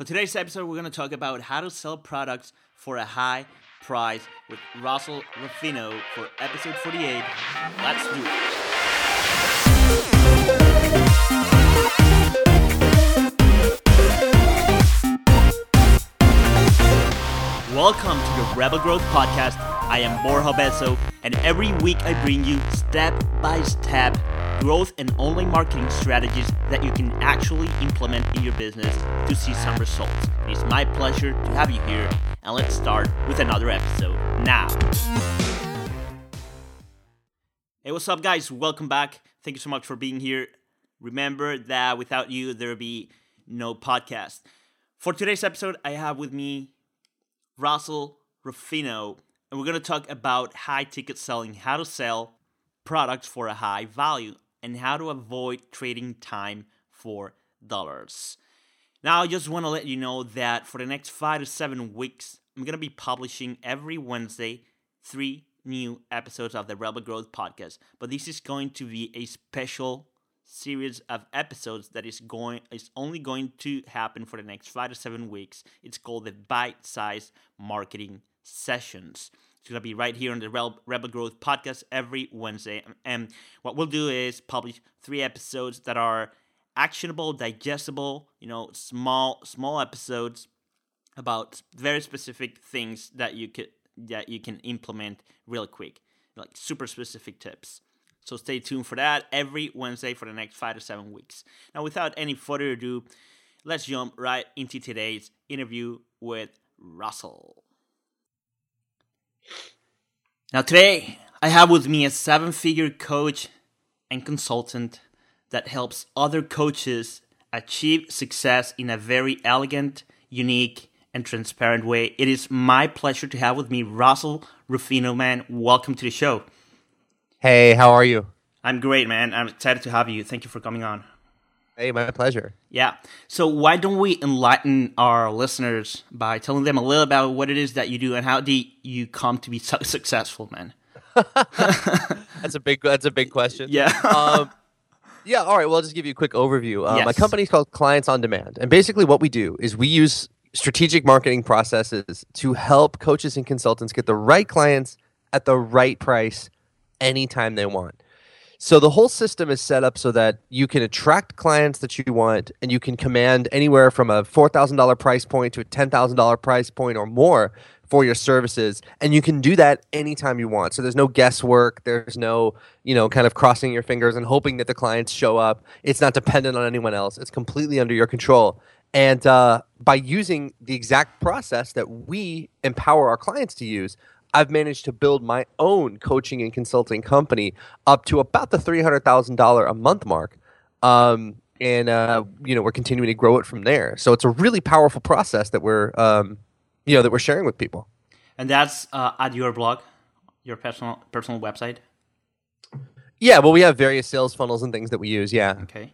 For today's episode, we're going to talk about how to sell products for a high price with Russell Ruffino for episode 48. Let's do it. Welcome to the Rebel Growth Podcast. I am Borja Besso, and every week I bring you step by step growth and online marketing strategies that you can actually implement in your business to see some results. It's my pleasure to have you here, and let's start with another episode now. Hey, what's up, guys? Welcome back. Thank you so much for being here. Remember that without you, there would be no podcast. For today's episode, I have with me Russell Ruffino, and we're going to talk about high ticket selling, how to sell products for a high value, and how to avoid trading time for dollars. Now, I just want to let you know that for the next five to seven weeks, I'm going to be publishing every Wednesday three new episodes of the Rebel Growth podcast. But this is going to be a special series of episodes that is going is only going to happen for the next five to seven weeks. It's called the Bite Size Marketing Sessions. It's gonna be right here on the Rebel Growth podcast every Wednesday. And what we'll do is publish three episodes that are actionable, digestible, you know, small small episodes about very specific things that you could that you can implement real quick, like super specific tips. So stay tuned for that every Wednesday for the next five to seven weeks. Now, without any further ado, let's jump right into today's interview with Russell. Now, today I have with me a seven figure coach and consultant that helps other coaches achieve success in a very elegant, unique, and transparent way. It is my pleasure to have with me Russell Ruffino, man. Welcome to the show. Hey, how are you? I'm great, man. I'm excited to have you. Thank you for coming on. Hey, my pleasure. Yeah. So why don't we enlighten our listeners by telling them a little about what it is that you do and how did you come to be so successful, man? that's a big that's a big question. Yeah. um, yeah. All right. Well, I'll just give you a quick overview. Um, Yes. My company is called Clients on Demand, and basically what we do is we use strategic marketing processes to help coaches and consultants get the right clients at the right price anytime they want. So the whole system is set up so that you can attract clients that you want and you can command anywhere from a $4,000 price point to a $10,000 price point or more for your services and you can do that anytime you want. So there's no guesswork, there's no, you know, kind of crossing your fingers and hoping that the clients show up. It's not dependent on anyone else. It's completely under your control. And uh, by using the exact process that we empower our clients to use, I've managed to build my own coaching and consulting company up to about the three hundred thousand dollar a month mark, um, and uh, you know we're continuing to grow it from there. So it's a really powerful process that we're um, you know that we're sharing with people. And that's uh, at your blog, your personal personal website. Yeah, well, we have various sales funnels and things that we use. Yeah, Okay.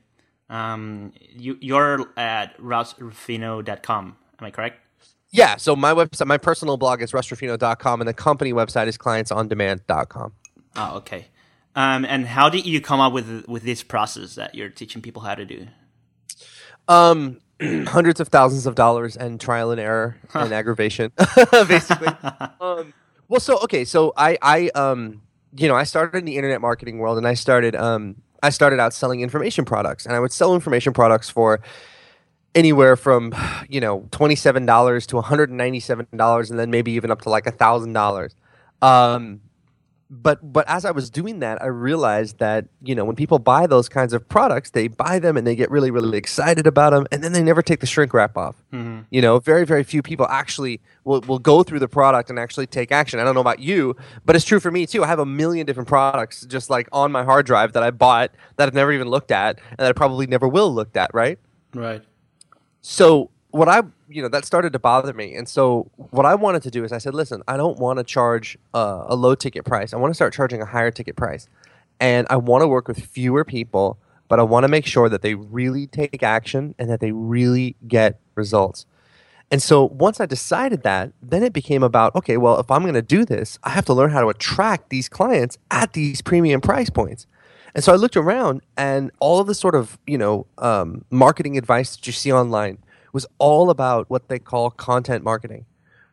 Um, you you're at russruffino.com. Am I correct? Yeah. So my website, my personal blog is russruffino.com, and the company website is clientsondemand.com. Oh, okay. Um, and how did you come up with with this process that you're teaching people how to do? Um, hundreds of thousands of dollars and trial and error and aggravation, basically. um, well, so okay, so I, I, um, you know, I started in the internet marketing world, and I started, um, I started out selling information products, and I would sell information products for anywhere from, you know, twenty seven dollars to one hundred and ninety seven dollars, and then maybe even up to like a thousand dollars. Um, but but as I was doing that, I realized that you know when people buy those kinds of products, they buy them and they get really really excited about them, and then they never take the shrink wrap off. You know, very very few people actually will will go through the product and actually take action. I don't know about you, but it's true for me too. I have a million different products just like on my hard drive that I bought that I've never even looked at, and that I probably never will looked at. Right. Right. So what I you know that started to bother me, and so what I wanted to do is I said, listen, I don't want to charge uh, a low ticket price. I want to start charging a higher ticket price, and I want to work with fewer people, but I want to make sure that they really take action and that they really get results. And so once I decided that, then it became about okay, well, if I'm going to do this, I have to learn how to attract these clients at these premium price points. And so I looked around, and all of the sort of you know um, marketing advice that you see online was all about what they call content marketing,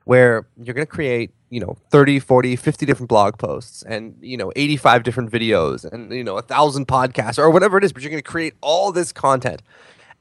where you're going to create, you know, 30, 40, 50 different blog posts and, you know, 85 different videos and, you know, a thousand podcasts or whatever it is, but you're going to create all this content.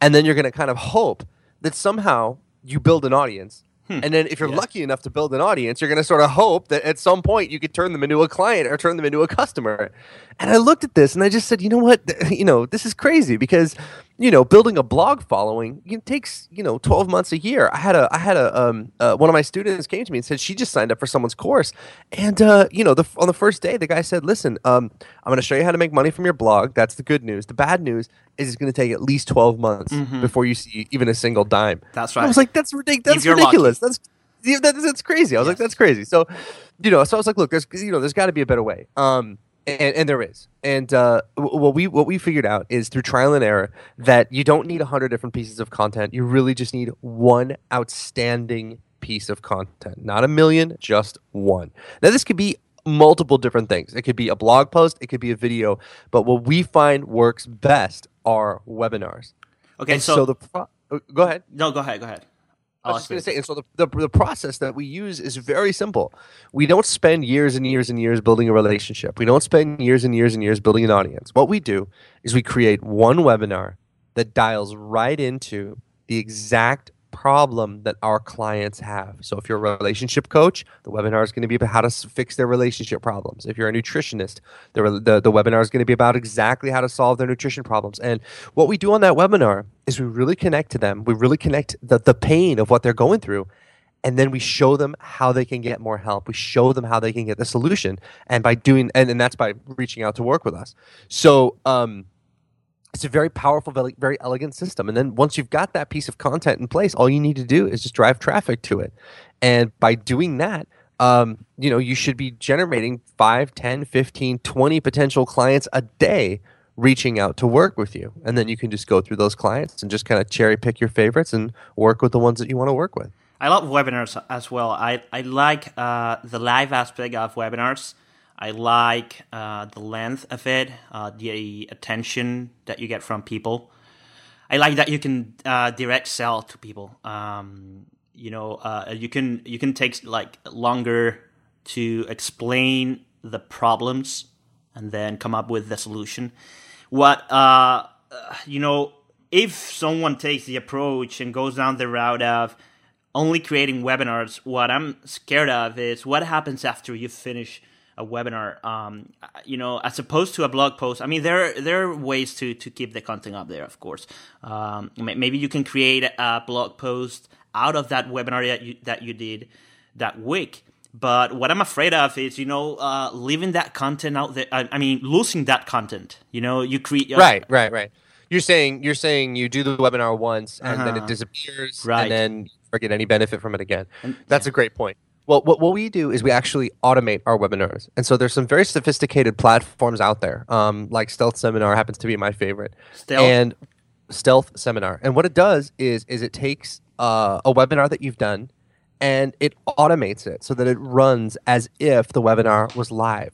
And then you're going to kind of hope that somehow you build an audience Hmm. And then if you're yeah. lucky enough to build an audience, you're going to sort of hope that at some point you could turn them into a client or turn them into a customer. And I looked at this and I just said, you know what? You know, this is crazy because you know, building a blog following it takes you know 12 months a year. I had a I had a um, uh, one of my students came to me and said she just signed up for someone's course, and uh, you know, the, on the first day, the guy said, "Listen, um, I'm going to show you how to make money from your blog. That's the good news. The bad news is it's going to take at least 12 months mm-hmm. before you see even a single dime." That's right. And I was like, "That's ridiculous. That's ridiculous. That's that's, that's crazy." I was yes. like, "That's crazy." So, you know, so I was like, "Look, there's you know, there's got to be a better way." Um, and, and, there is. And uh, what we what we figured out is through trial and error that you don't need a hundred different pieces of content. You really just need one outstanding piece of content, not a million, just one. Now this could be multiple different things. It could be a blog post, it could be a video, but what we find works best are webinars. Okay, so, so, the pro- uh, go ahead. No, go ahead. Go ahead. I was just going to say, and so the, the, the, process that we use is very simple. We don't spend years and years and years building a relationship. We don't spend years and years and years building an audience. What we do is we create one webinar that dials right into the exact problem that our clients have. So if you're a relationship coach, the webinar is going to be about how to fix their relationship problems. If you're a nutritionist, the, the, the webinar is going to be about exactly how to solve their nutrition problems. And what we do on that webinar is we really connect to them. We really connect the, the pain of what they're going through. And then we show them how they can get more help. We show them how they can get the solution. And by doing, and, and that's by reaching out to work with us. So, um, it's a very powerful, very, elegant system. And then once you've got that piece of content in place, all you need to do is just drive traffic to it. And by doing that, um, you know, you should be generating 5, 10, 15, 20 potential clients a day reaching out to work with you. And then you can just go through those clients and just kind of cherry pick your favorites and work with the ones that you want to work with. I love webinars as well. I, I like uh, the live aspect of webinars. I like uh, the length of it, uh, the attention that you get from people. I like that you can uh, direct sell to people. Um, you know, uh, you can you can take like longer to explain the problems and then come up with the solution. What uh, you know, if someone takes the approach and goes down the route of only creating webinars, what I'm scared of is what happens after you finish a webinar um, you know as opposed to a blog post i mean there there are ways to to keep the content up there of course um, maybe you can create a blog post out of that webinar that you that you did that week but what i'm afraid of is you know uh, leaving that content out there i, I mean losing that content you know you create uh, right right right you're saying you're saying you do the webinar once and uh-huh. then it uh-huh. disappears right. and then forget any benefit from it again and, that's yeah. a great point well, what, what we do is we actually automate our webinars. And so there's some very sophisticated platforms out there, um, like Stealth Seminar happens to be my favorite. Stealth? And Stealth Seminar. And what it does is, is it takes uh, a webinar that you've done and it automates it so that it runs as if the webinar was live.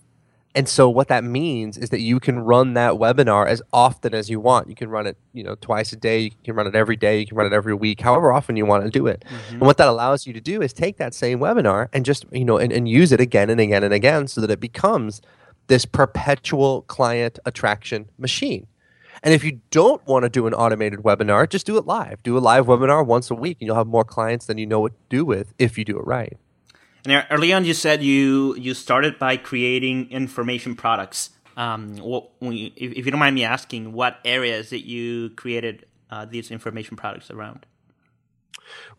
And so what that means is that you can run that webinar as often as you want. You can run it, you know, twice a day. You can run it every day. You can run it every week, however often you want to do it. Mm-hmm. And what that allows you to do is take that same webinar and just, you know, and, and use it again and again and again so that it becomes this perpetual client attraction machine. And if you don't want to do an automated webinar, just do it live. Do a live webinar once a week and you'll have more clients than you know what to do with if you do it right. And early on, you said you you started by creating information products. Um, what, if, you don't mind me asking, what areas that you created uh, these information products around?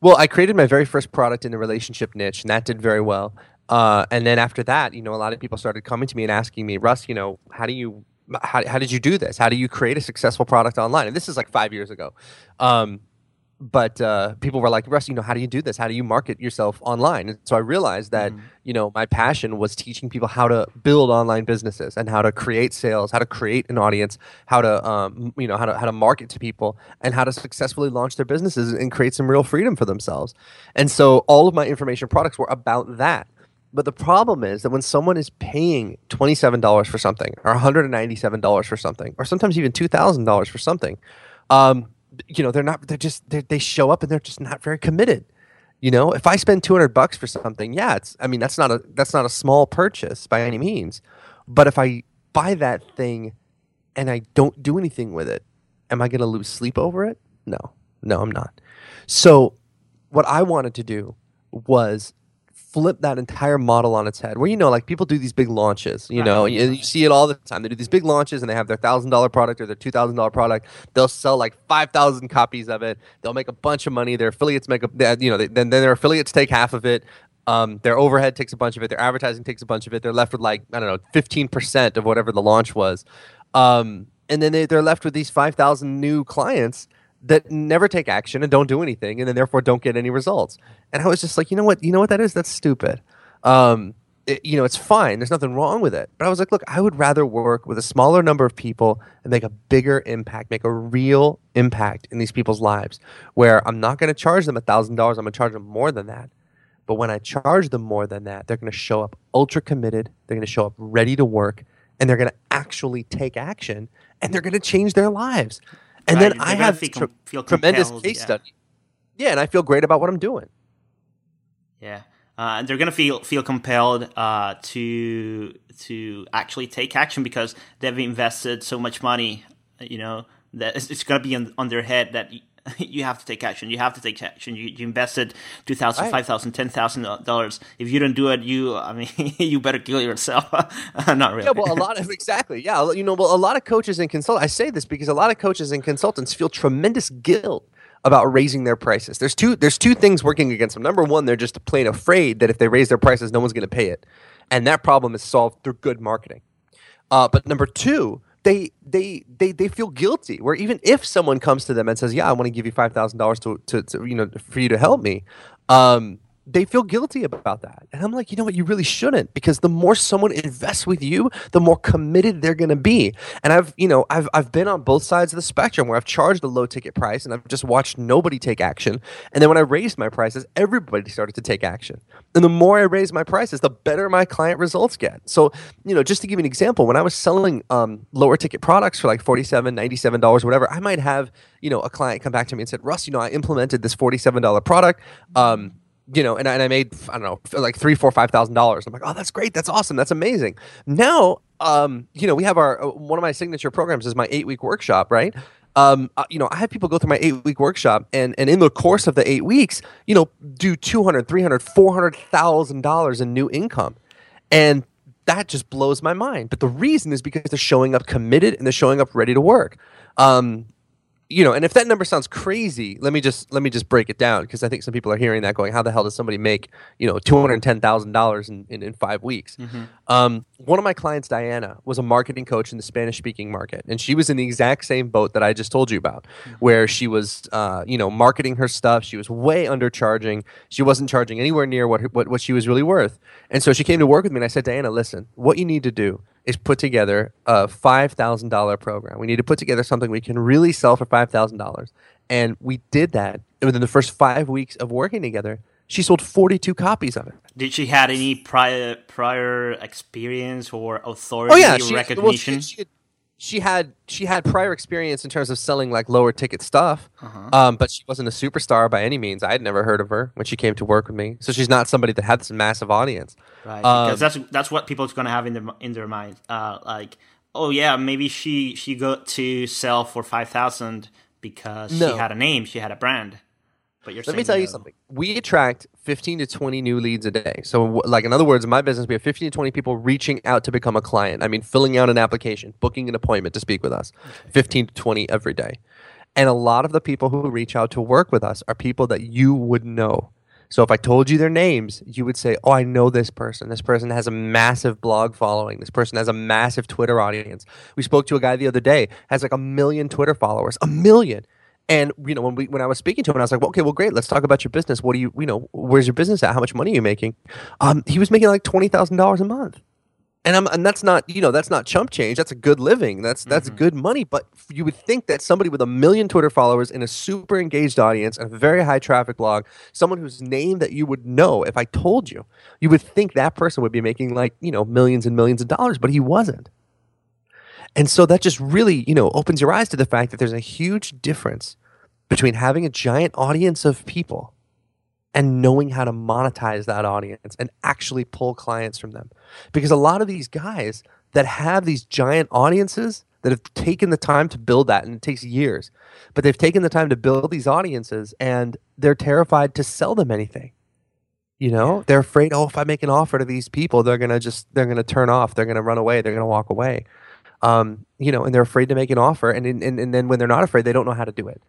Well, I created my very first product in the relationship niche, and that did very well. Uh, and then after that, you know, a lot of people started coming to me and asking me, Russ, you know, how do you how, how did you do this? How do you create a successful product online? And this is like five years ago. Um, but uh, people were like, Russ, you know, how do you do this? How do you market yourself online? And so I realized that, mm-hmm. you know, my passion was teaching people how to build online businesses and how to create sales, how to create an audience, how to, um, you know, how to, how to market to people and how to successfully launch their businesses and create some real freedom for themselves. And so all of my information products were about that. But the problem is that when someone is paying $27 for something or $197 for something, or sometimes even $2,000 for something, um, you know they're not they're just they're, they show up and they're just not very committed. You know if i spend 200 bucks for something yeah it's i mean that's not a that's not a small purchase by any means. But if i buy that thing and i don't do anything with it am i going to lose sleep over it? No. No i'm not. So what i wanted to do was flip that entire model on its head where you know like people do these big launches you know Right. and you see it all the time. They do these big launches and they have their thousand dollar product or their two thousand dollar product. They'll sell like 5000 copies of it. They'll make a bunch of money. Their affiliates make a they- you know they, then, then their affiliates take half of it. Um, their overhead takes a bunch of it. Their advertising takes a bunch of it. They're left with like i don't know 15% of whatever the launch was. Um, and then they, they're left with these 5000 new clients that never take action and don't do anything and then therefore don't get any results. And i was just like you know what you know what that is? That's stupid. Um, it- you know it's fine. There's nothing wrong with it. But i was like look i would rather work with a smaller number of people and make a bigger impact make a real impact in these people's lives where i'm not going to charge them $1000 i'm going to charge them more than that. But when i charge them more than that they're going to show up ultra committed they're going to show up ready to work and they're going to actually take action and they're going to change their lives and Right, then i have feel tr- feel tremendous case yeah. study yeah and i feel great about what i'm doing Yeah, uh, and they're gonna feel feel compelled uh, to to actually take action because they've invested so much money. You know that it's, it's gonna be on, on their head that you have to take action. You have to take action. You, you invested two thousand, Right. five thousand, ten thousand dollars. If you don't do it, you I mean you better kill yourself. Not really. Yeah, well, a lot of exactly. Yeah, you know, well, a lot of coaches and consultants. I say this because a lot of coaches and consultants feel tremendous guilt about raising their prices. There's two. There's two things working against them. Number one, they're just plain afraid that if they raise their prices, no one's going to pay it, and that problem is solved through good marketing. Uh, but number two, they they they they feel guilty. Where even if someone comes to them and says, "Yeah, I want to give you five thousand dollars to to you know for you to help me," um, they feel guilty about that. And I'm like, you know what? You really shouldn't because the more someone invests with you, the more committed they're going to be. And I've you know I've I've been on both sides of the spectrum where I've charged a low ticket price and I've just watched nobody take action. And then when I raised my prices, everybody started to take action. And the more I raise my prices, the better my client results get. So, you know, just to give you an example, when I was selling um, lower ticket products for like $47, $97, whatever, I might have, you know, a client come back to me and said, Russ, you know, I implemented this $47 product. Um, you know, and I, and I made I don't know like three, four, five thousand dollars. I'm like, oh, that's great, that's awesome, that's amazing. Now, um, you know, we have our uh, one of my signature programs is my eight week workshop, right? Um, uh, you know, I have people go through my eight week workshop, and and in the course of the eight weeks, you know, do 200 300 400000 dollars in new income, and that just blows my mind. But the reason is because they're showing up committed and they're showing up ready to work. Um, you know, and if that number sounds crazy, let me just let me just break it down because I think some people are hearing that going, how the hell does somebody make you know two hundred ten thousand dollars in in five weeks? Um, one of my clients, Diana, was a marketing coach in the Spanish speaking market, and she was in the exact same boat that I just told you about, where she was uh, you know marketing her stuff. She was way undercharging. She wasn't charging anywhere near what, her- what what she was really worth, and so she came to work with me, and I said, Diana, listen, what you need to do is put together a five thousand dollar program. We need to put together something we can really sell for five thousand dollars. And we did that And within the first five weeks of working together. She sold forty two copies of it. Did she had any prior prior experience or authority Oh yeah, she, well, recognition? she, she, had, she had she had prior experience in terms of selling like lower ticket stuff, Uh-huh. um, but she wasn't a superstar by any means. I had never heard of her when she came to work with me, so she's not somebody that had this massive audience. right Um, because that's that's what people's gonna have in their in their mind uh like oh yeah maybe she she got to sell for 5000 because No. she had a name she had a brand but you're Let me tell you something. We attract 15 to 20 new leads a day. So, like in other words, in my business, we have 15 to 20 people reaching out to become a client. I mean, filling out an application, booking an appointment to speak with us. 15 to 20 every day. And a lot of the people who reach out to work with us are people that you would know. So if I told you their names, you would say, "Oh, I know this person. This person has a massive blog following. This person has a massive Twitter audience." We spoke to a guy the other day has like a million Twitter followers, a million. And you know, when we when I was speaking to him, I was like, well, "Okay, well, great. Let's talk about your business. What do you, you know, where's your business at? How much money are you making?" Um, he was making like twenty thousand dollars a month and I'm and that's not you know that's not chump change. That's a good living. That's that's good money. But you would think that somebody with a million Twitter followers and a super engaged audience and a very high traffic blog, someone whose name that you would know if I told you, you would think that person would be making like you know millions and millions of dollars, but he wasn't. And so that just really you know opens your eyes to the fact that there's a huge difference between having a giant audience of people and knowing how to monetize that audience and actually pull clients from them. Because a lot of these guys that have these giant audiences that have taken the time to build that, and it takes years, but they've taken the time to build these audiences and they're terrified to sell them anything. You know, they're afraid, oh, if I make an offer to these people, they're gonna just they're gonna turn off, they're gonna run away, they're gonna walk away. Um, you know, and they're afraid to make an offer, and, and and then when they're not afraid, they don't know how to do it.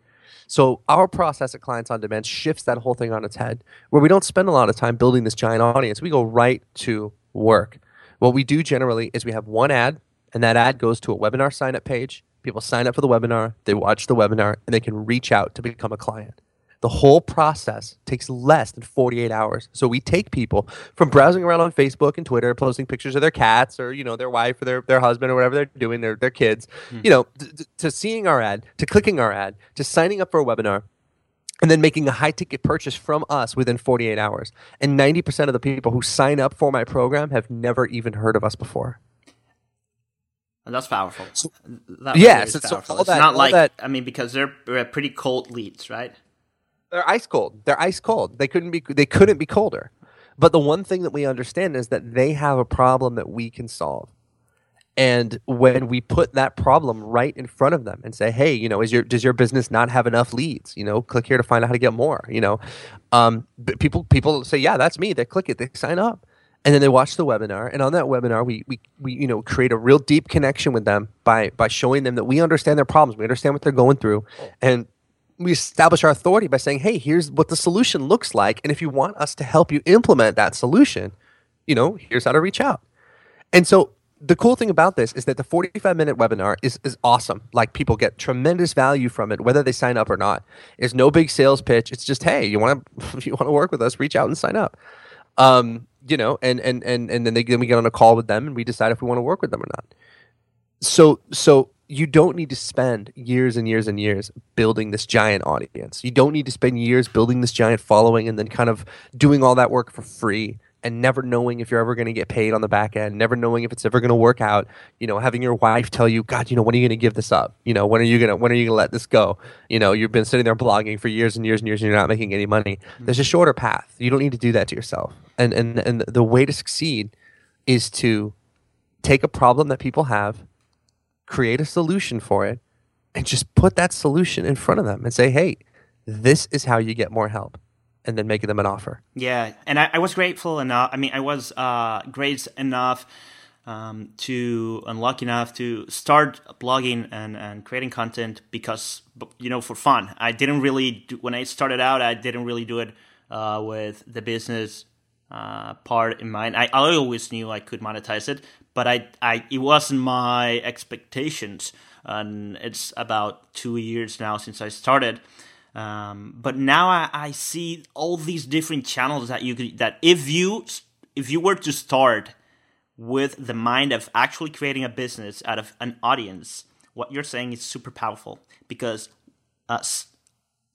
So our process at Clients on Demand shifts that whole thing on its head, where we don't spend a lot of time building this giant audience. We go right to work. What we do generally is we have one ad, and that ad goes to a webinar sign up page. People sign up for the webinar, they watch the webinar, and they can reach out to become a client. The whole process takes less than 48 hours. So we take people from browsing around on Facebook and Twitter, posting pictures of their cats or, you know, their wife or their, their husband or whatever they're doing, their, their kids, mm. you know, to, to seeing our ad, to clicking our ad, to signing up for a webinar, and then making a high ticket purchase from us within 48 hours. And 90% of the people who sign up for my program have never even heard of us before. And that's powerful. So, that yeah, so, powerful. So it's that, not like, that, I mean, because they're, they're pretty cold leads, right? They're ice cold. They're ice cold. They couldn't be. They couldn't be colder. But the one thing that we understand is that they have a problem that we can solve. And when we put that problem right in front of them and say, "Hey, you know, is your does your business not have enough leads? You know, click here to find out how to get more." You know, um, people people say, "Yeah, that's me." They click it, they sign up, and then they watch the webinar. And on that webinar, we we, we you know create a real deep connection with them by by showing them that we understand their problems, we understand what they're going through, and we establish our authority by saying, hey, here's what the solution looks like. And if you want us to help you implement that solution, you know, here's how to reach out. And so the cool thing about this is that the 45 minute webinar is, is awesome. Like people get tremendous value from it, whether they sign up or not. It's no big sales pitch. It's just, hey, you want to you want to work with us, reach out and sign up. Um, you know, and and and and then they then we get on a call with them and we decide if we want to work with them or not. So so you don't need to spend years and years and years building this giant audience. You don't need to spend years building this giant following and then kind of doing all that work for free and never knowing if you're ever going to get paid on the back end, never knowing if it's ever going to work out. You know, having your wife tell you, "God, you know, when are you going to give this up? You know, when are you going to when are you going to let this go?" You know, you've been sitting there blogging for years and years and years and you're not making any money. Mm-hmm. There's a shorter path. You don't need to do that to yourself. And and and the way to succeed is to take a problem that people have create a solution for it, and just put that solution in front of them and say, hey, this is how you get more help. And then make them an offer. Yeah. And I, I was grateful enough. I mean, I was uh, great enough um, to unlucky enough to start blogging and, and creating content because you know for fun i didn't really do, when i started out i didn't really do it uh, with the business uh, part in mind I, I always knew i could monetize it but I, I it wasn't my expectations. And it's about two years now since I started. Um, but now I, I see all these different channels that you could that if you if you were to start with the mind of actually creating a business out of an audience, what you're saying is super powerful because uh,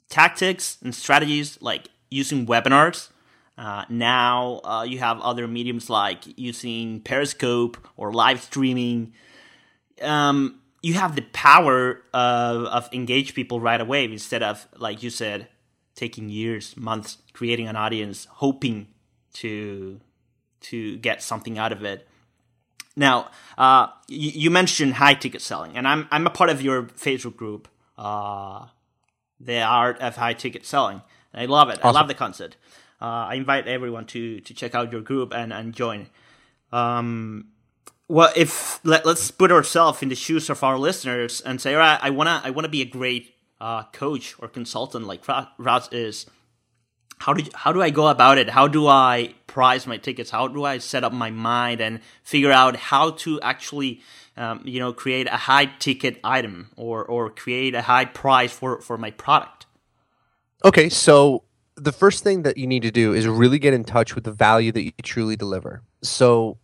tactics and strategies like using webinars uh, now uh, you have other mediums like using Periscope or live streaming. Um, you have the power of, of engage people right away instead of like you said, taking years, months, creating an audience, hoping to to get something out of it. Now, uh, you, you, mentioned high ticket selling, and I'm I'm a part of your Facebook group, uh, the art of high ticket selling. I love it. Awesome. I love the concept uh, I invite everyone to to check out your group and and join. Um, well, if let, us put ourselves in the shoes of our listeners and say, all right, I wanna I wanna be a great uh, coach or consultant like Russ is. How do you, how do I go about it? How do I price my tickets? How do I set up my mind and figure out how to actually, um, you know, create a high ticket item or or create a high price for for my product? Okay, so the first thing that you need to do is really get in touch with the value that you truly deliver. So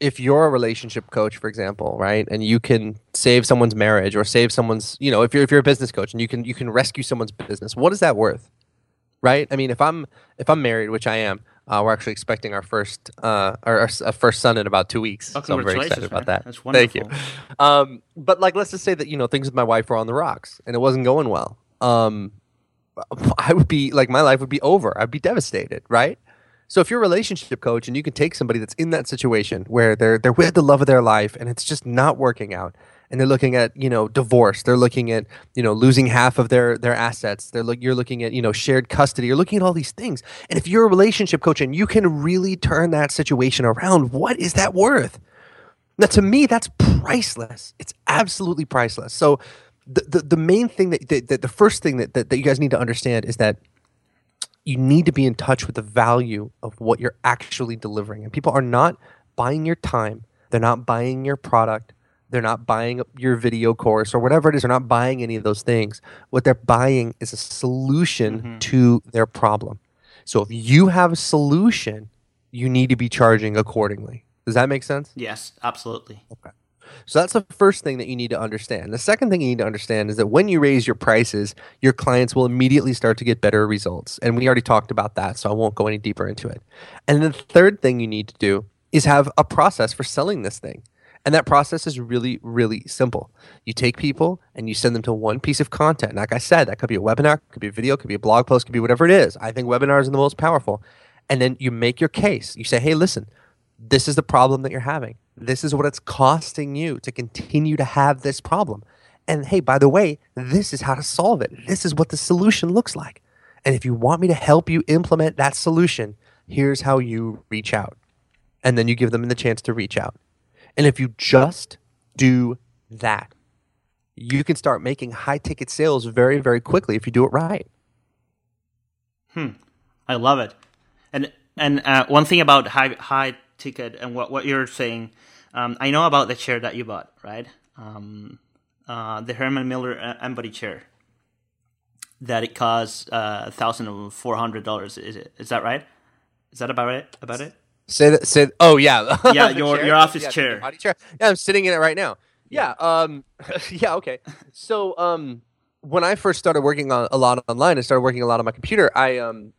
if you're a relationship coach, for example, right, and you can save someone's marriage or save someone's, you know, if you're if you're a business coach and you can you can rescue someone's business, what is that worth? Right? I mean, if I'm if I'm married, which I am, uh, we're actually expecting our first uh, our, our, first son in about two weeks. Oh, so I'm very excited about that. That's wonderful. Thank you. Um, but like, let's just say that you know things with my wife were on the rocks and it wasn't going well um, I would be like my life would be over. I'd be devastated, right? So if you're a relationship coach and you can take somebody that's in that situation where they're they're with the love of their life and it's just not working out and they're looking at, you know, divorce, they're looking at, you know, losing half of their their assets. They're look you're looking at, you know, shared custody. You're looking at all these things. And if you're a relationship coach and you can really turn that situation around, what is that worth? Now to me that's priceless. It's absolutely priceless. So the, the, the main thing that, that, the first thing that, that, that you guys need to understand is that you need to be in touch with the value of what you're actually delivering. And people are not buying your time, they're not buying your product, they're not buying your video course or whatever it is, they're not buying any of those things. What they're buying is a solution mm-hmm. to their problem. So if you have a solution, you need to be charging accordingly. Does that make sense? Yes, absolutely. Okay. So that's the first thing that you need to understand. The second thing you need to understand is that when you raise your prices, your clients will immediately start to get better results. And we already talked about that, so I won't go any deeper into it. And the third thing you need to do is have a process for selling this thing. And that process is really, really simple. You take people and you send them to one piece of content. Like I said, that could be a webinar, could be a video, could be a blog post, could be whatever it is. I think webinars are the most powerful. And then you make your case. You say, hey, listen, this is the problem that you're having. This is what it's costing you to continue to have this problem. And hey, by the way, this is how to solve it. This is what the solution looks like. And if you want me to help you implement that solution, here's how you reach out. And then you give them the chance to reach out. And if you just do that, you can start making high ticket sales very, very quickly if you do it right. Hmm. I love it. And and uh, one thing about high high ticket and what, what you're saying. Um, I know about the chair that you bought, right? Um, uh, the Herman Miller Embody chair. That it costs uh, thousand four hundred dollars. Is it? Is that right? Is that about it? About it? Say that. Say. Oh yeah. yeah, your chair? your office yeah, chair. Body chair. Yeah, I'm sitting in it right now. Yeah. Um. yeah. Okay. So um, when I first started working on a lot online, I started working a lot on my computer. I um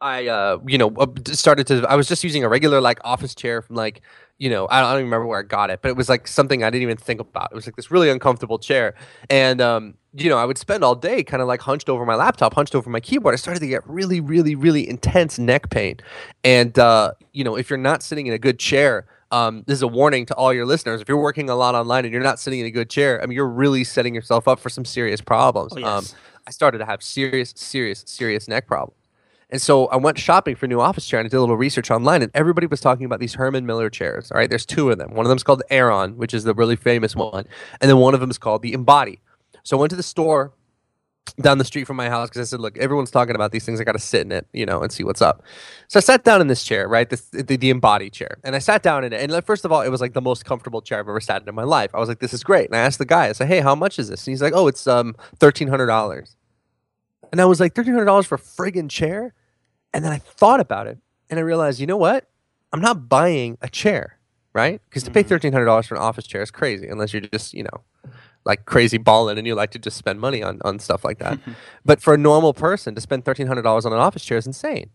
I uh you know started to I was just using a regular like office chair from like you know I don't, I don't even remember where I got it but it was like something I didn't even think about it was like this really uncomfortable chair and um you know I would spend all day kind of like hunched over my laptop hunched over my keyboard I started to get really really really intense neck pain and uh you know if you're not sitting in a good chair um, this is a warning to all your listeners. If you're working a lot online and you're not sitting in a good chair, I mean, you're really setting yourself up for some serious problems. Oh, yes. um, I started to have serious, serious, serious neck problems. And so I went shopping for a new office chair and I did a little research online, and everybody was talking about these Herman Miller chairs. All right, there's two of them. One of them is called the Aeron, which is the really famous one, and then one of them is called the Embody. So I went to the store down the street from my house because I said, "Look, everyone's talking about these things. I got to sit in it, you know, and see what's up." So I sat down in this chair, right, this, the, the Embody chair, and I sat down in it. And first of all, it was like the most comfortable chair I've ever sat in in my life. I was like, "This is great." And I asked the guy, I said, "Hey, how much is this?" And he's like, "Oh, it's um thirteen hundred dollars." And I was like, thirteen hundred dollars for a friggin' chair? And then I thought about it and I realized, you know what? I'm not buying a chair, right? Because to pay mm-hmm. thirteen hundred dollars for an office chair is crazy, unless you're just, you know, like crazy balling and you like to just spend money on, on stuff like that. but for a normal person to spend thirteen hundred dollars on an office chair is insane.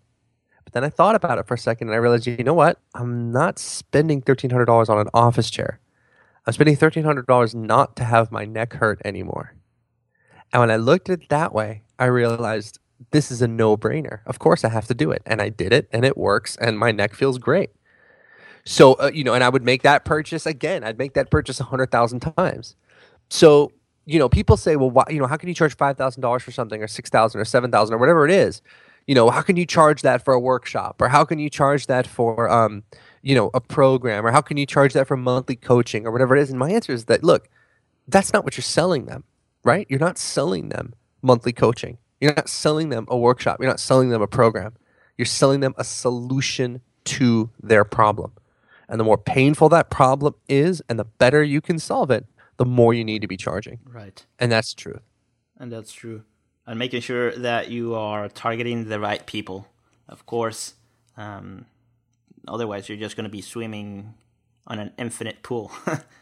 But then I thought about it for a second and I realized, you know what? I'm not spending thirteen hundred dollars on an office chair. I'm spending thirteen hundred dollars not to have my neck hurt anymore. And when I looked at it that way, I realized this is a no brainer. Of course, I have to do it. And I did it, and it works, and my neck feels great. So, uh, you know, and I would make that purchase again. I'd make that purchase 100,000 times. So, you know, people say, well, why, you know, how can you charge $5,000 for something or 6,000 or 7,000 or whatever it is? You know, how can you charge that for a workshop or how can you charge that for, um, you know, a program or how can you charge that for monthly coaching or whatever it is? And my answer is that, look, that's not what you're selling them, right? You're not selling them monthly coaching. You're not selling them a workshop. You're not selling them a program. You're selling them a solution to their problem. And the more painful that problem is and the better you can solve it, the more you need to be charging. Right. And that's true. And that's true. And making sure that you are targeting the right people, of course. Um, otherwise, you're just going to be swimming on an infinite pool.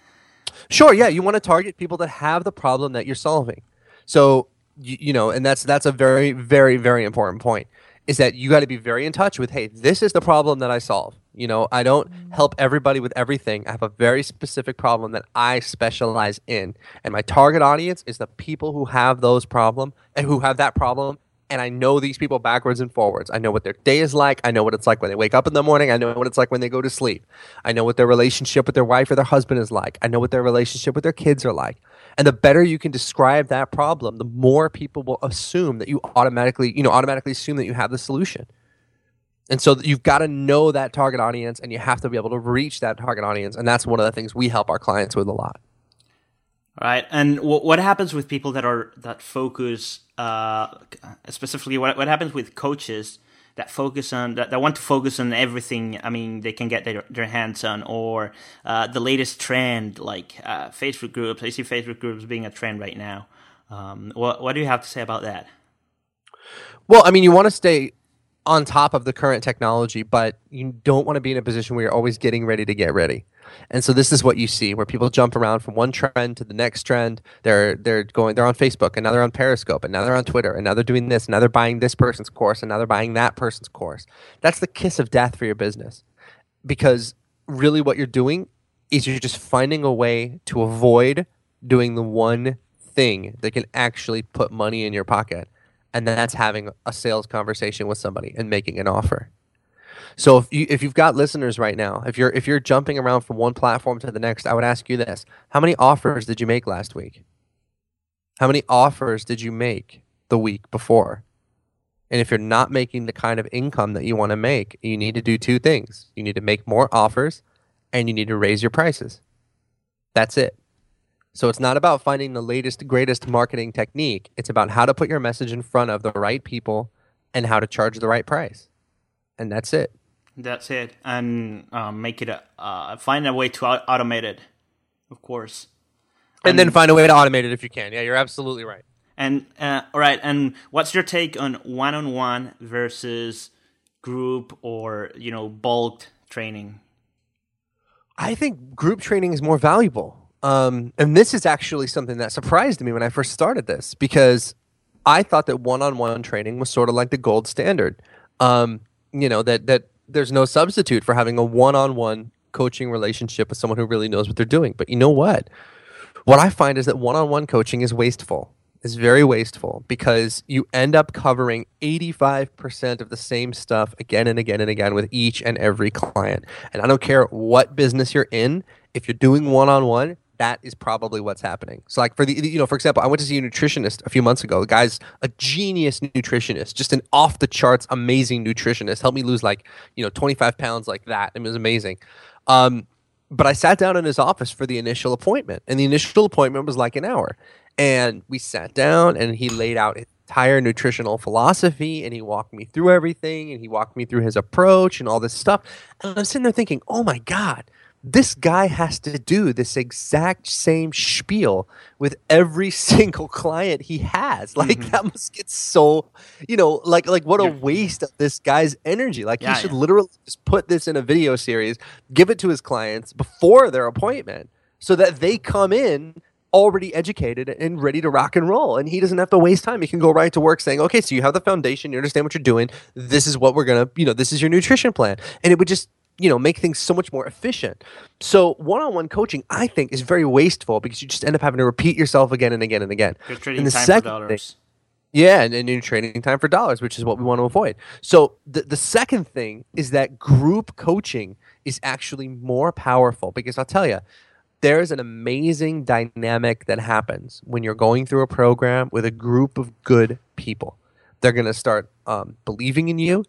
sure. Yeah. You want to target people that have the problem that you're solving. So you, you know, and that's that's a very very very important point. Is that you got to be very in touch with, hey, this is the problem that I solve. You know, I don't mm-hmm. help everybody with everything. I have a very specific problem that I specialize in. And my target audience is the people who have those problem and who have that problem. And I know these people backwards and forwards. I know what their day is like. I know what it's like when they wake up in the morning. I know what it's like when they go to sleep. I know what their relationship with their wife or their husband is like. I know what their relationship with their kids are like. And the better you can describe that problem, the more people will assume that you automatically, you know, automatically assume that you have the solution. And so you've got to know that target audience and you have to be able to reach that target audience. And that's one of the things we help our clients with a lot. Right. And w- what happens with people that are, that focus, uh, specifically what, what happens with coaches that focus on, that, that want to focus on everything, I mean, they can get their, their hands on or, uh, the latest trend, like, uh, Facebook groups. I see Facebook groups being a trend right now. Um, what, what do you have to say about that? Well, I mean, you want to stay on top of the current technology, but you don't want to be in a position where you're always getting ready to get ready. And so this is what you see where people jump around from one trend to the next trend. They're they're going they're on Facebook and now they're on Periscope and now they're on Twitter and now they're doing this and now they're buying this person's course and now they're buying that person's course. That's the kiss of death for your business. Because really what you're doing is you're just finding a way to avoid doing the one thing that can actually put money in your pocket and that's having a sales conversation with somebody and making an offer. So if you if you've got listeners right now, if you're if you're jumping around from one platform to the next, I would ask you this: How many offers did you make last week? How many offers did you make the week before? And if you're not making the kind of income that you want to make, you need to do two things. You need to make more offers and you need to raise your prices. That's it. So it's not about finding the latest, greatest marketing technique. It's about how to put your message in front of the right people and how to charge the right price. And that's it. That's it. And um, make it, a, uh, find a way to automate it, of course. And, and, then find a way to automate it if you can. Yeah, you're absolutely right. And, uh, all right. And what's your take on one on one versus group or, you know, bulk training? I think group training is more valuable um, and this is actually something that surprised me when I first started this because I thought that one-on-one training was sort of like the gold standard. Um, you know that that there's no substitute for having a one-on-one coaching relationship with someone who really knows what they're doing. But you know what? What I find is that one-on-one coaching is wasteful. Is very wasteful because you end up covering 85% of the same stuff again and again and again with each and every client. And I don't care what business you're in, if you're doing one on one, that is probably what's happening. So, like for the, you know, for example, I went to see a nutritionist a few months ago. The guy's a genius nutritionist, just an off the charts amazing nutritionist. Helped me lose like, you know, 25 pounds like that. It was amazing. Um, but I sat down in his office for the initial appointment, and the initial appointment was like an hour. And we sat down, and he laid out his entire nutritional philosophy, and he walked me through everything, and he walked me through his approach and all this stuff. And I'm sitting there thinking, oh my God this guy has to do this exact same spiel with every single client he has. Like mm-hmm. that must get so, you know, like like what a waste of this guy's energy. Like yeah, he should yeah. literally just put this in a video series, give it to his clients before their appointment so that they come in already educated and ready to rock and roll. And he doesn't have to waste time. He can go right to work saying, okay, so you have the foundation, you understand what you're doing. This is what we're going to, you know, this is your nutrition plan. And it would just you know make things so much more efficient. So one-on-one coaching i think is very wasteful because you just end up having to repeat yourself again and again and again. You're trading and the time second for dollars. Thing, yeah and, and you're trading time for dollars which is what we want to avoid. So the, the second thing is that group coaching is actually more powerful because i'll tell you there's an amazing dynamic that happens when you're going through a program with a group of good people. They're going to start um, believing in you.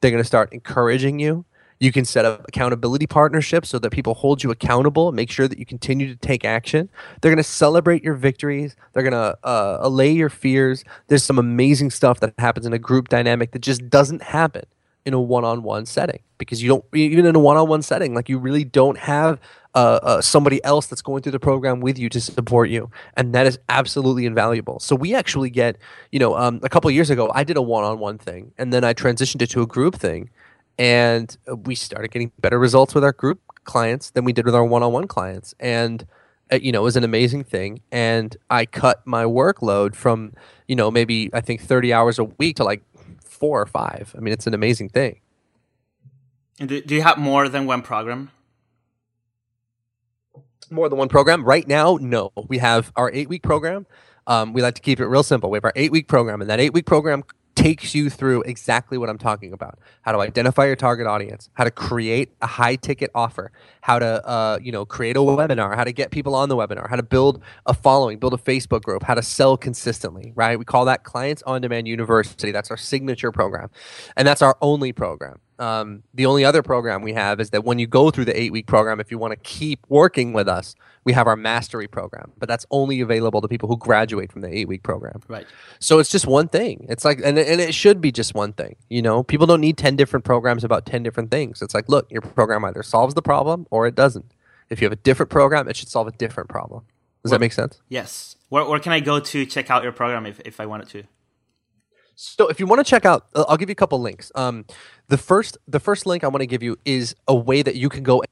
They're going to start encouraging you you can set up accountability partnerships so that people hold you accountable, make sure that you continue to take action. They're going to celebrate your victories. They're going to uh, allay your fears. There's some amazing stuff that happens in a group dynamic that just doesn't happen in a one-on-one setting because you don't even in a one-on-one setting like you really don't have uh, uh, somebody else that's going through the program with you to support you and that is absolutely invaluable so we actually get you know um, a couple years ago i did a one-on-one thing and then i transitioned it to a group thing and we started getting better results with our group clients than we did with our one-on-one clients and uh, you know it was an amazing thing and i cut my workload from you know maybe i think 30 hours a week to like four or five i mean it's an amazing thing And do, do you have more than one program? More than one program right now? No, we have our eight week program. Um, we like to keep it real simple. We have our eight week program, and that eight week program takes you through exactly what I'm talking about. How to identify your target audience, how to create a high ticket offer, how to uh, you know create a webinar, how to get people on the webinar, how to build a following, build a Facebook group, how to sell consistently, right? We call that Clients on Demand University. That's our signature program. And that's our only program. Um, the only other program we have is that when you go through the eight week program, if you want to keep working with us, we have our mastery program, but that's only available to people who graduate from the eight week program. Right. So it's just one thing. It's like, and, and it should be just one thing. You know, people don't need 10 different programs about 10 different things. It's like, look, your program either solves the problem or it doesn't. If you have a different program, it should solve a different problem. Does Well- that make sense? Yes. Where, where can I go to check out your program if, if I wanted to? So if you want to check out, uh, I'll give you a couple links. Um, the first, the first link I want to give you is a way that you can go.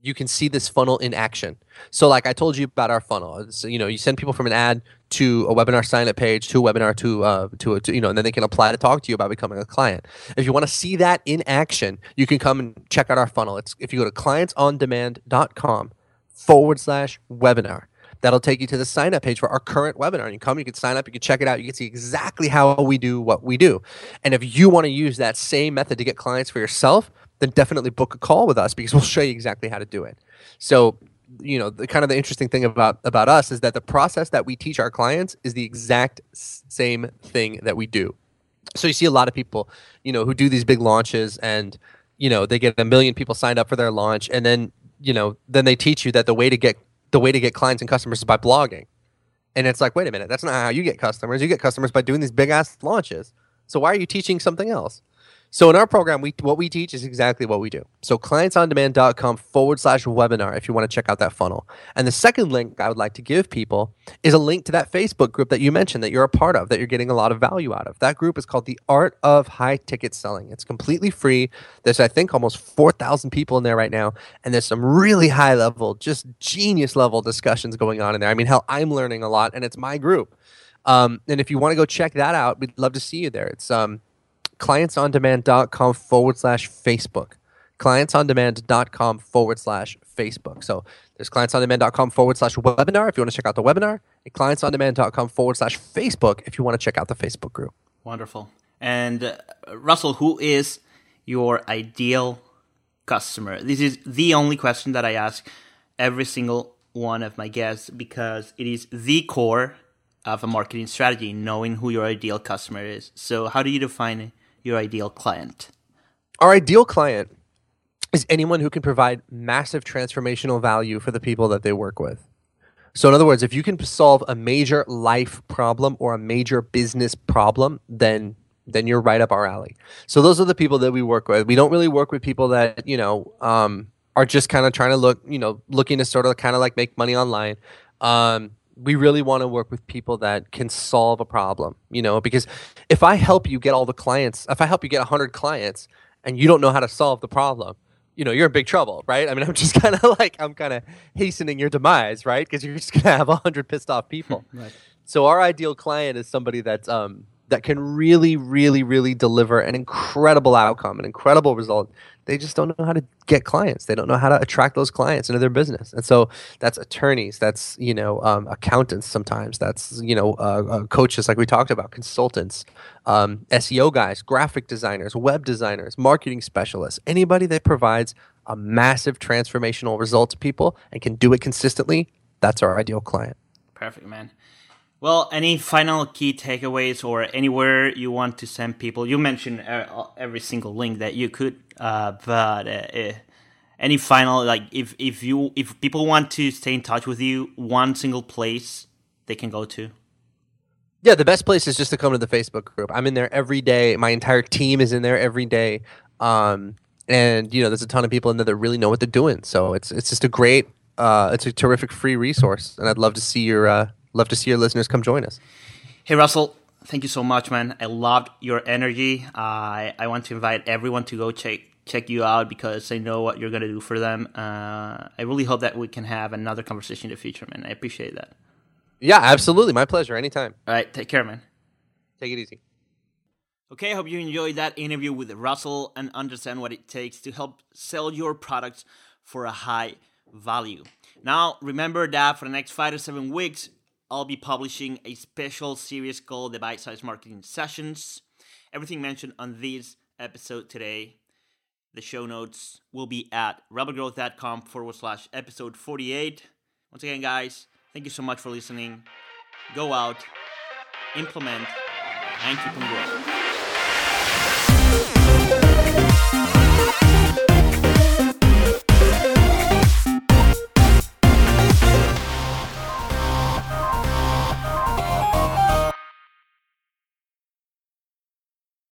You can see this funnel in action. So, like I told you about our funnel, so, you know, you send people from an ad to a webinar sign up page to a webinar to uh, to, a, to you know, and then they can apply to talk to you about becoming a client. If you want to see that in action, you can come and check out our funnel. It's if you go to clientsondemand.com forward slash webinar. That'll take you to the sign up page for our current webinar. You come, you can sign up, you can check it out, you can see exactly how we do what we do. And if you want to use that same method to get clients for yourself, then definitely book a call with us because we'll show you exactly how to do it. So, you know, the kind of the interesting thing about about us is that the process that we teach our clients is the exact same thing that we do. So you see a lot of people, you know, who do these big launches and you know, they get a million people signed up for their launch and then, you know, then they teach you that the way to get the way to get clients and customers is by blogging. And it's like, wait a minute, that's not how you get customers. You get customers by doing these big ass launches. So why are you teaching something else? So in our program, we what we teach is exactly what we do. So clientsondemand.com forward slash webinar if you want to check out that funnel. And the second link I would like to give people is a link to that Facebook group that you mentioned that you're a part of, that you're getting a lot of value out of. That group is called the Art of High Ticket Selling. It's completely free. There's I think almost 4,000 people in there right now, and there's some really high level, just genius level discussions going on in there. I mean, hell, I'm learning a lot, and it's my group. Um, and if you want to go check that out, we'd love to see you there. It's um, clientsondemand.com forward slash Facebook. Clientsondemand.com forward slash Facebook. So there's clientsondemand.com forward slash webinar if you want to check out the webinar, and clientsondemand.com forward slash Facebook if you want to check out the Facebook group. Wonderful. And uh, Russell, who is your ideal customer? This is the only question that I ask every single one of my guests because it is the core of a marketing strategy, knowing who your ideal customer is. So, how do you define your ideal client? Our ideal client is anyone who can provide massive transformational value for the people that they work with. So, in other words, if you can solve a major life problem or a major business problem, then then you're right up our alley. So those are the people that we work with. We don't really work with people that you know um, are just kind of trying to look, you know, looking to sort of kind of like make money online. Um, we really want to work with people that can solve a problem, you know, because if I help you get all the clients, if I help you get 100 clients and you don't know how to solve the problem, you know, you're in big trouble, right? I mean, I'm just kind of like, I'm kind of hastening your demise, right? Because you're just going to have 100 pissed off people. Right. So our ideal client is somebody that's um, that can really, really, really deliver an incredible outcome, an incredible result. They just don't know how to get clients. They don't know how to attract those clients into their business. And so that's attorneys, that's you know um, accountants. Sometimes that's you know uh, uh, coaches, like we talked about, consultants, um, SEO guys, graphic designers, web designers, marketing specialists, anybody that provides a massive transformational result to people and can do it consistently. That's our ideal client. Perfect, man. Well, any final key takeaways or anywhere you want to send people? You mentioned uh, every single link that you could, uh, but uh, uh, any final like if if you if people want to stay in touch with you, one single place they can go to. Yeah, the best place is just to come to the Facebook group. I'm in there every day. My entire team is in there every day. Um, and you know, there's a ton of people in there that really know what they're doing. So it's it's just a great, uh, it's a terrific free resource, and I'd love to see your uh, love to see your listeners come join us. Hey, Russell, thank you so much, man. I loved your energy. I I want to invite everyone to go check check you out because I know what you're gonna do for them. Uh, I really hope that we can have another conversation in the future, man. I appreciate that. Yeah, absolutely, my pleasure. Anytime. All right, take care, man. Take it easy. Okay, I hope you enjoyed that interview with Russell and understand what it takes to help sell your products for a high value. Now, remember that for the next five to seven weeks, I'll be publishing a special series called the Bite Size Marketing Sessions. Everything mentioned on this episode today, the show notes will be at rebelgrowth.com forward slash episode 48. Once again, guys, thank you so much for listening. Go out, implement, and keep on growing.